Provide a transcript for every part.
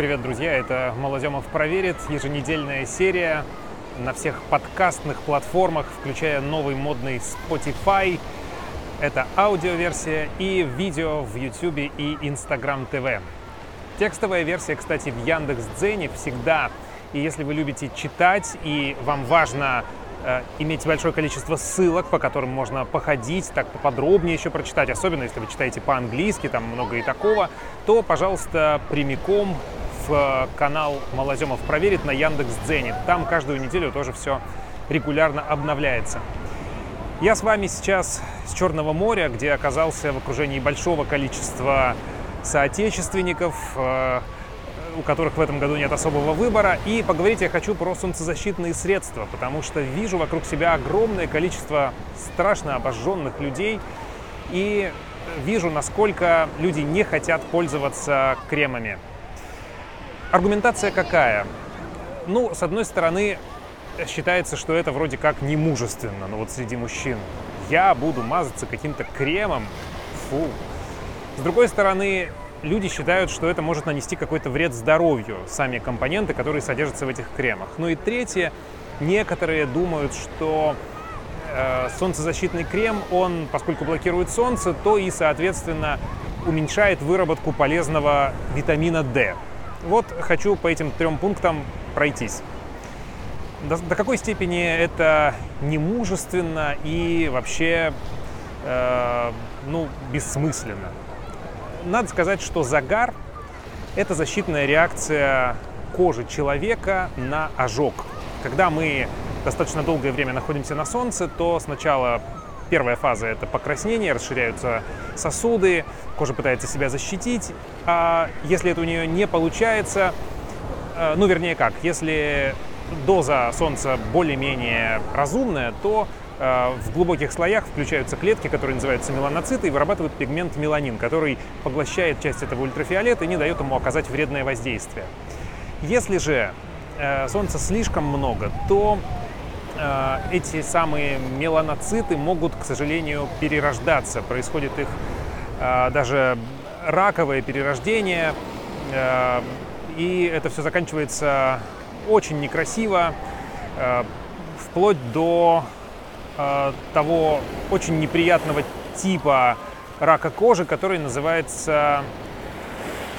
Привет, друзья! Это Малоземов проверит, еженедельная серия на всех подкастных платформах, включая новый модный Spotify. Это аудиоверсия и видео в YouTube и Instagram TV. Текстовая версия, кстати, в Яндекс.Дзене всегда. И если вы любите читать и вам важно э, иметь большое количество ссылок, по которым можно походить, так поподробнее еще прочитать, особенно если вы читаете по-английски, там много и такого, то, пожалуйста, прямиком канал Малоземов проверит на Яндекс Дзене. Там каждую неделю тоже все регулярно обновляется. Я с вами сейчас с Черного моря, где оказался в окружении большого количества соотечественников, э, у которых в этом году нет особого выбора. И поговорить я хочу про солнцезащитные средства, потому что вижу вокруг себя огромное количество страшно обожженных людей и вижу, насколько люди не хотят пользоваться кремами. Аргументация какая? Ну, с одной стороны, считается, что это вроде как не мужественно, но вот среди мужчин. Я буду мазаться каким-то кремом, фу. С другой стороны, люди считают, что это может нанести какой-то вред здоровью, сами компоненты, которые содержатся в этих кремах. Ну и третье, некоторые думают, что э, солнцезащитный крем, он, поскольку блокирует солнце, то и, соответственно, уменьшает выработку полезного витамина D. Вот хочу по этим трем пунктам пройтись. До, до какой степени это немужественно и вообще э, ну, бессмысленно? Надо сказать, что загар – это защитная реакция кожи человека на ожог. Когда мы достаточно долгое время находимся на солнце, то сначала Первая фаза – это покраснение, расширяются сосуды, кожа пытается себя защитить. А если это у нее не получается, э, ну, вернее как, если доза солнца более-менее разумная, то э, в глубоких слоях включаются клетки, которые называются меланоциты, и вырабатывают пигмент меланин, который поглощает часть этого ультрафиолета и не дает ему оказать вредное воздействие. Если же э, солнца слишком много, то эти самые меланоциты могут, к сожалению, перерождаться. Происходит их э, даже раковое перерождение, э, и это все заканчивается очень некрасиво, вплоть до того очень неприятного типа рака кожи, который называется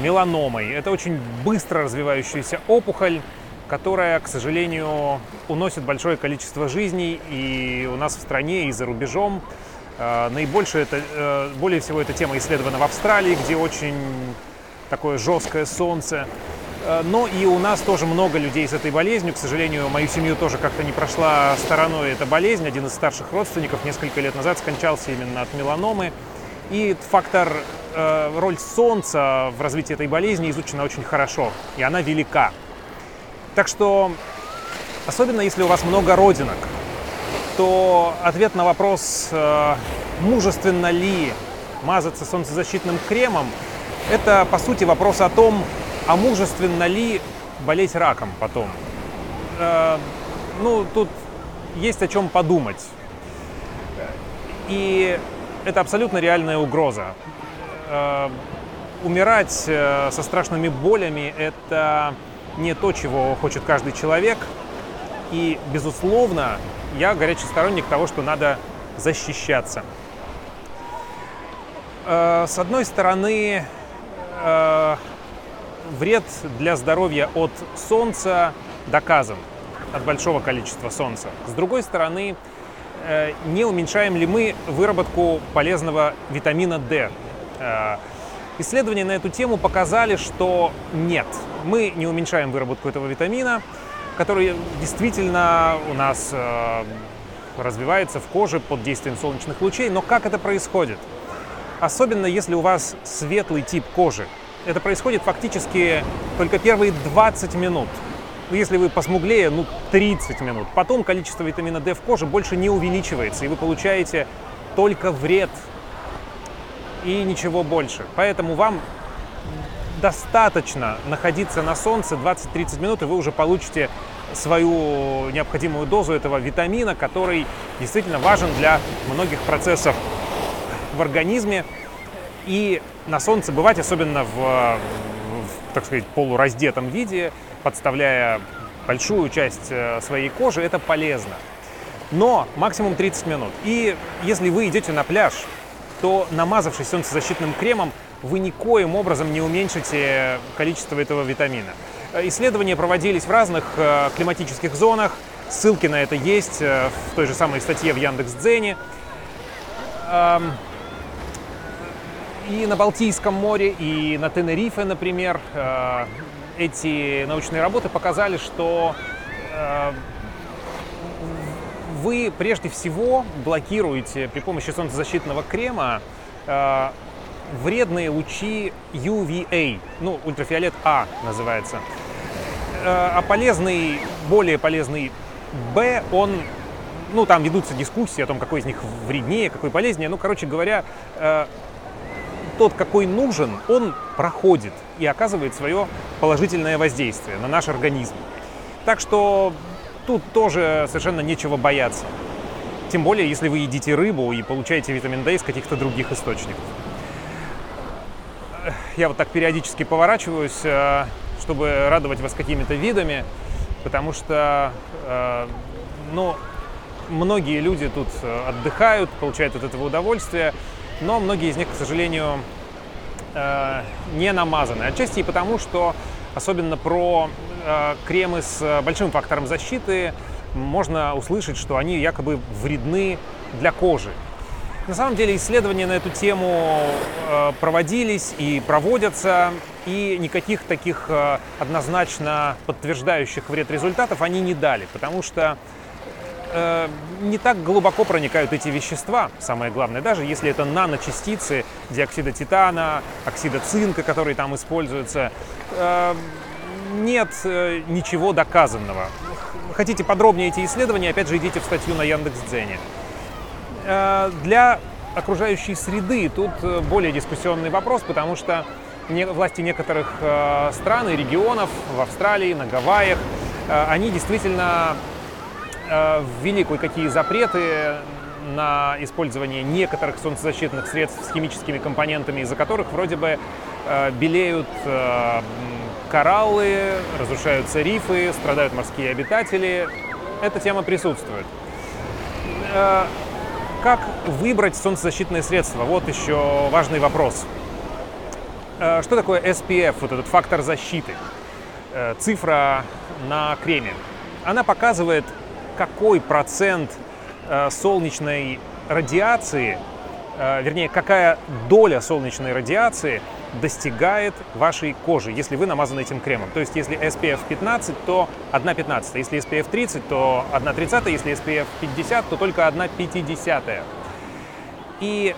меланомой. Это очень быстро развивающаяся опухоль, которая, к сожалению, уносит большое количество жизней и у нас в стране, и за рубежом. Э, наибольше это, э, более всего эта тема исследована в Австралии, где очень такое жесткое солнце. Э, но и у нас тоже много людей с этой болезнью. К сожалению, мою семью тоже как-то не прошла стороной эта болезнь. Один из старших родственников несколько лет назад скончался именно от меланомы. И фактор, роль солнца в развитии этой болезни изучена очень хорошо, и она велика. Так что, особенно если у вас много родинок, то ответ на вопрос, э, мужественно ли мазаться солнцезащитным кремом, это, по сути, вопрос о том, а мужественно ли болеть раком потом. Э, ну, тут есть о чем подумать. И это абсолютно реальная угроза. Э, умирать со страшными болями – это не то, чего хочет каждый человек. И, безусловно, я горячий сторонник того, что надо защищаться. Э, с одной стороны, э, вред для здоровья от солнца доказан, от большого количества солнца. С другой стороны, э, не уменьшаем ли мы выработку полезного витамина D? Исследования на эту тему показали, что нет, мы не уменьшаем выработку этого витамина, который действительно у нас э, развивается в коже под действием солнечных лучей. Но как это происходит? Особенно если у вас светлый тип кожи. Это происходит фактически только первые 20 минут. Ну, если вы посмуглее, ну 30 минут. Потом количество витамина D в коже больше не увеличивается, и вы получаете только вред и ничего больше. Поэтому вам достаточно находиться на солнце 20-30 минут, и вы уже получите свою необходимую дозу этого витамина, который действительно важен для многих процессов в организме. И на солнце бывать, особенно в, в так сказать, полураздетом виде, подставляя большую часть э, своей кожи, это полезно. Но максимум 30 минут. И если вы идете на пляж, то намазавшись солнцезащитным кремом, вы никоим образом не уменьшите количество этого витамина. Э, исследования проводились в разных э, климатических зонах. Ссылки на это есть в той же самой статье в Яндекс.Дзене. Эм, и на Балтийском море, и на Тенерифе, например, эти научные работы показали, что э, вы прежде всего блокируете при помощи солнцезащитного крема э, вредные лучи UVA, ну, ультрафиолет А называется. Э, а полезный, более полезный B, он, ну, там ведутся дискуссии о том, какой из них вреднее, какой полезнее. Ну, короче говоря, тот, какой нужен, он проходит и оказывает свое положительное воздействие на наш организм. Так что тут тоже совершенно нечего бояться. Тем более, если вы едите рыбу и получаете витамин D из каких-то других источников. Я вот так периодически поворачиваюсь, э, чтобы радовать вас какими-то видами, потому что, э, ну, многие люди тут э, отдыхают, получают от этого удовольствие, но многие из них, к сожалению, не намазаны. Отчасти и потому, что особенно про э, кремы с большим фактором защиты можно услышать, что они якобы вредны для кожи. На самом деле исследования на эту тему э, проводились и проводятся, и никаких таких э, однозначно подтверждающих вред результатов они не дали, потому что э, не так глубоко проникают эти вещества, самое главное, даже если это наночастицы диоксида титана, оксида цинка, которые там используются, э, нет э, ничего доказанного. Хотите подробнее эти исследования, опять же, идите в статью на Яндекс.Дзене. Э, для окружающей среды тут э, более дискуссионный вопрос, потому что власти некоторых э, стран и регионов в Австралии, на Гавайях, э, они действительно ввели кое-какие запреты на использование некоторых солнцезащитных средств с химическими компонентами, из-за которых вроде бы э, белеют э, кораллы, разрушаются рифы, страдают морские обитатели. Эта тема присутствует. Как выбрать солнцезащитные средства? Вот еще важный вопрос. Что такое SPF, вот этот фактор защиты? Цифра на креме. Она показывает какой процент э, солнечной радиации, э, вернее, какая доля солнечной радиации достигает вашей кожи, если вы намазаны этим кремом. То есть, если SPF 15, то 1 15, если SPF 30, то 1 30, если SPF 50, то только 1 50. И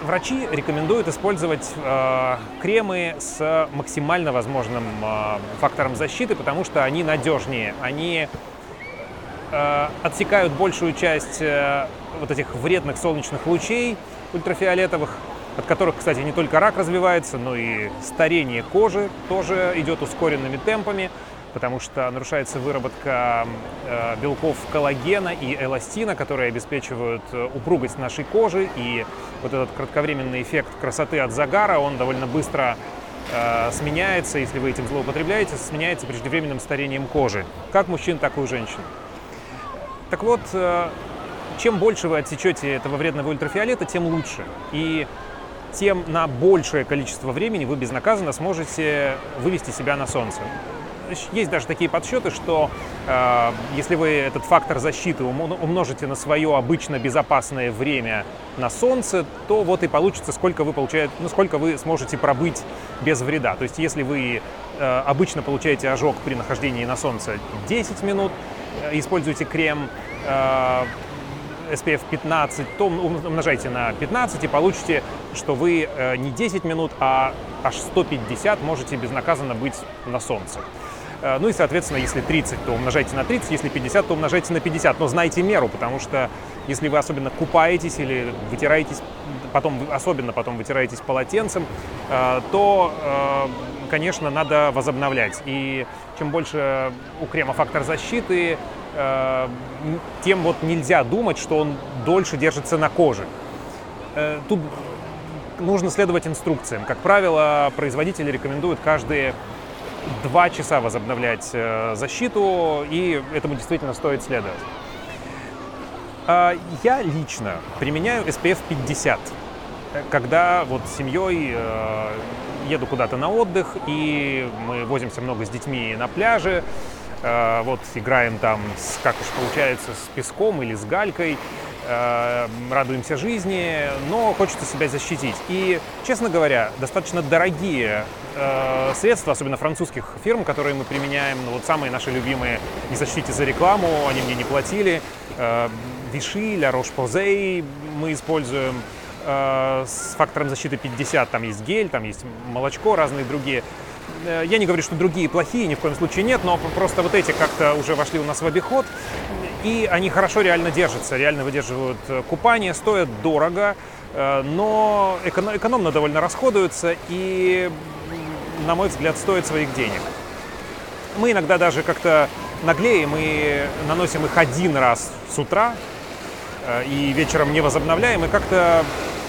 врачи рекомендуют использовать э, кремы с максимально возможным э, фактором защиты, потому что они надежнее, они отсекают большую часть э, вот этих вредных солнечных лучей ультрафиолетовых, от которых, кстати, не только рак развивается, но и старение кожи тоже идет ускоренными темпами, потому что нарушается выработка э, белков коллагена и эластина, которые обеспечивают упругость нашей кожи, и вот этот кратковременный эффект красоты от загара, он довольно быстро сменяется, если вы этим злоупотребляете, сменяется преждевременным старением кожи, как мужчин, так и у женщин. Так вот, э, чем больше вы отсечете этого вредного ультрафиолета, тем лучше. И тем на большее количество времени вы безнаказанно сможете вывести себя на солнце. Есть даже такие подсчеты, что э, если вы этот фактор защиты умножите на свое обычно безопасное время на солнце, то вот и получится, сколько вы получаете, ну, сколько вы сможете пробыть без вреда. То есть, если вы э, обычно получаете ожог при нахождении на солнце 10 минут, используете крем э, SPF 15, то умножайте на 15 и получите, что вы э, не 10 минут, а аж 150 можете безнаказанно быть на солнце. Ну и, соответственно, если 30, то умножайте на 30, если 50, то умножайте на 50. Но знайте меру, потому что если вы особенно купаетесь или вытираетесь, потом, особенно потом вытираетесь полотенцем, то, конечно, надо возобновлять. И чем больше у крема фактор защиты, э, тем вот нельзя думать, что он дольше держится на коже. Э, тут нужно следовать инструкциям. Как правило, производители рекомендуют каждые два часа возобновлять э, защиту, и этому действительно стоит следовать. Я лично применяю SPF 50, когда вот с семьей еду куда-то на отдых, и мы возимся много с детьми на пляже, э, вот играем там, с, как уж получается, с песком или с галькой, э, радуемся жизни, но хочется себя защитить. И, честно говоря, достаточно дорогие э, средства, особенно французских фирм, которые мы применяем, ну вот самые наши любимые, не сочтите за рекламу, они мне не платили, Виши, Ля Рош-Позей мы используем, с фактором защиты 50, там есть гель, там есть молочко, разные другие. Э, я не говорю, что другие плохие, ни в коем случае нет, но просто вот эти как-то уже вошли у нас в обиход, и они хорошо реально держатся, реально выдерживают э, купание, стоят дорого, э, но экономно довольно расходуются и, на мой взгляд, стоят своих денег. Мы иногда даже как-то наглеем и наносим их один раз с утра и вечером не возобновляем, и как-то,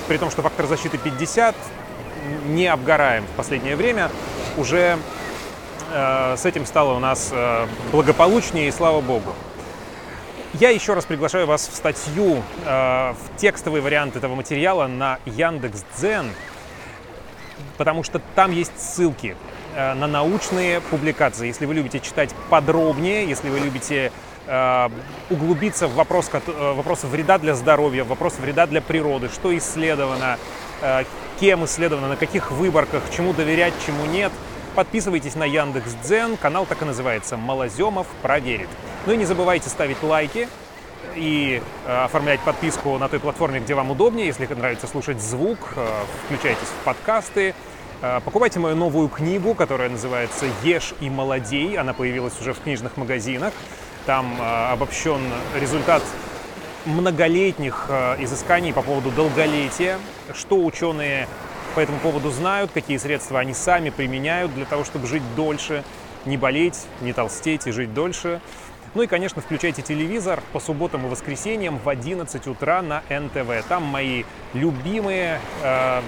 при том, что фактор защиты 50, не обгораем в последнее время уже э, с этим стало у нас э, благополучнее, и слава богу. Я еще раз приглашаю вас в статью, э, в текстовый вариант этого материала на Яндекс.Дзен, потому что там есть ссылки э, на научные публикации. Если вы любите читать подробнее, если вы любите углубиться в вопрос, э, вопрос вреда для здоровья, вопрос вреда для природы, что исследовано, э, кем исследовано, на каких выборках, чему доверять, чему нет. Подписывайтесь на Яндекс Дзен, канал так и называется «Малоземов проверит». Ну и не забывайте ставить лайки и э, оформлять подписку на той платформе, где вам удобнее. Если нравится слушать звук, э, включайтесь в подкасты. Э, покупайте мою новую книгу, которая называется «Ешь и молодей». Она появилась уже в книжных магазинах. Там э, обобщен результат многолетних э, изысканий по поводу долголетия, что ученые по этому поводу знают, какие средства они сами применяют для того, чтобы жить дольше, не болеть, не толстеть и жить дольше. Ну и, конечно, включайте телевизор по субботам и воскресеньям в 11 утра на НТВ. Там мои любимые э,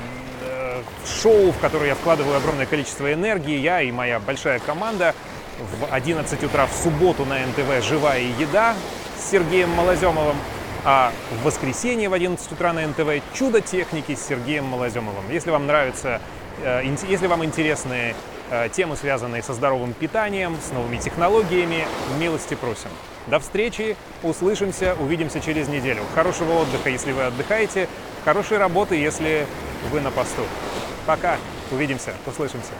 э, шоу, в которые я вкладываю огромное количество энергии, я и моя большая команда. В 11 утра в субботу на НТВ «Живая еда» с Сергеем Малоземовым а в воскресенье в 11 утра на НТВ «Чудо техники» с Сергеем Малоземовым. Если вам нравится, э, если вам интересны э, темы, связанные со здоровым питанием, с новыми технологиями, милости просим. До встречи, услышимся, увидимся через неделю. Хорошего отдыха, если вы отдыхаете, хорошей работы, если вы на посту. Пока, увидимся, услышимся.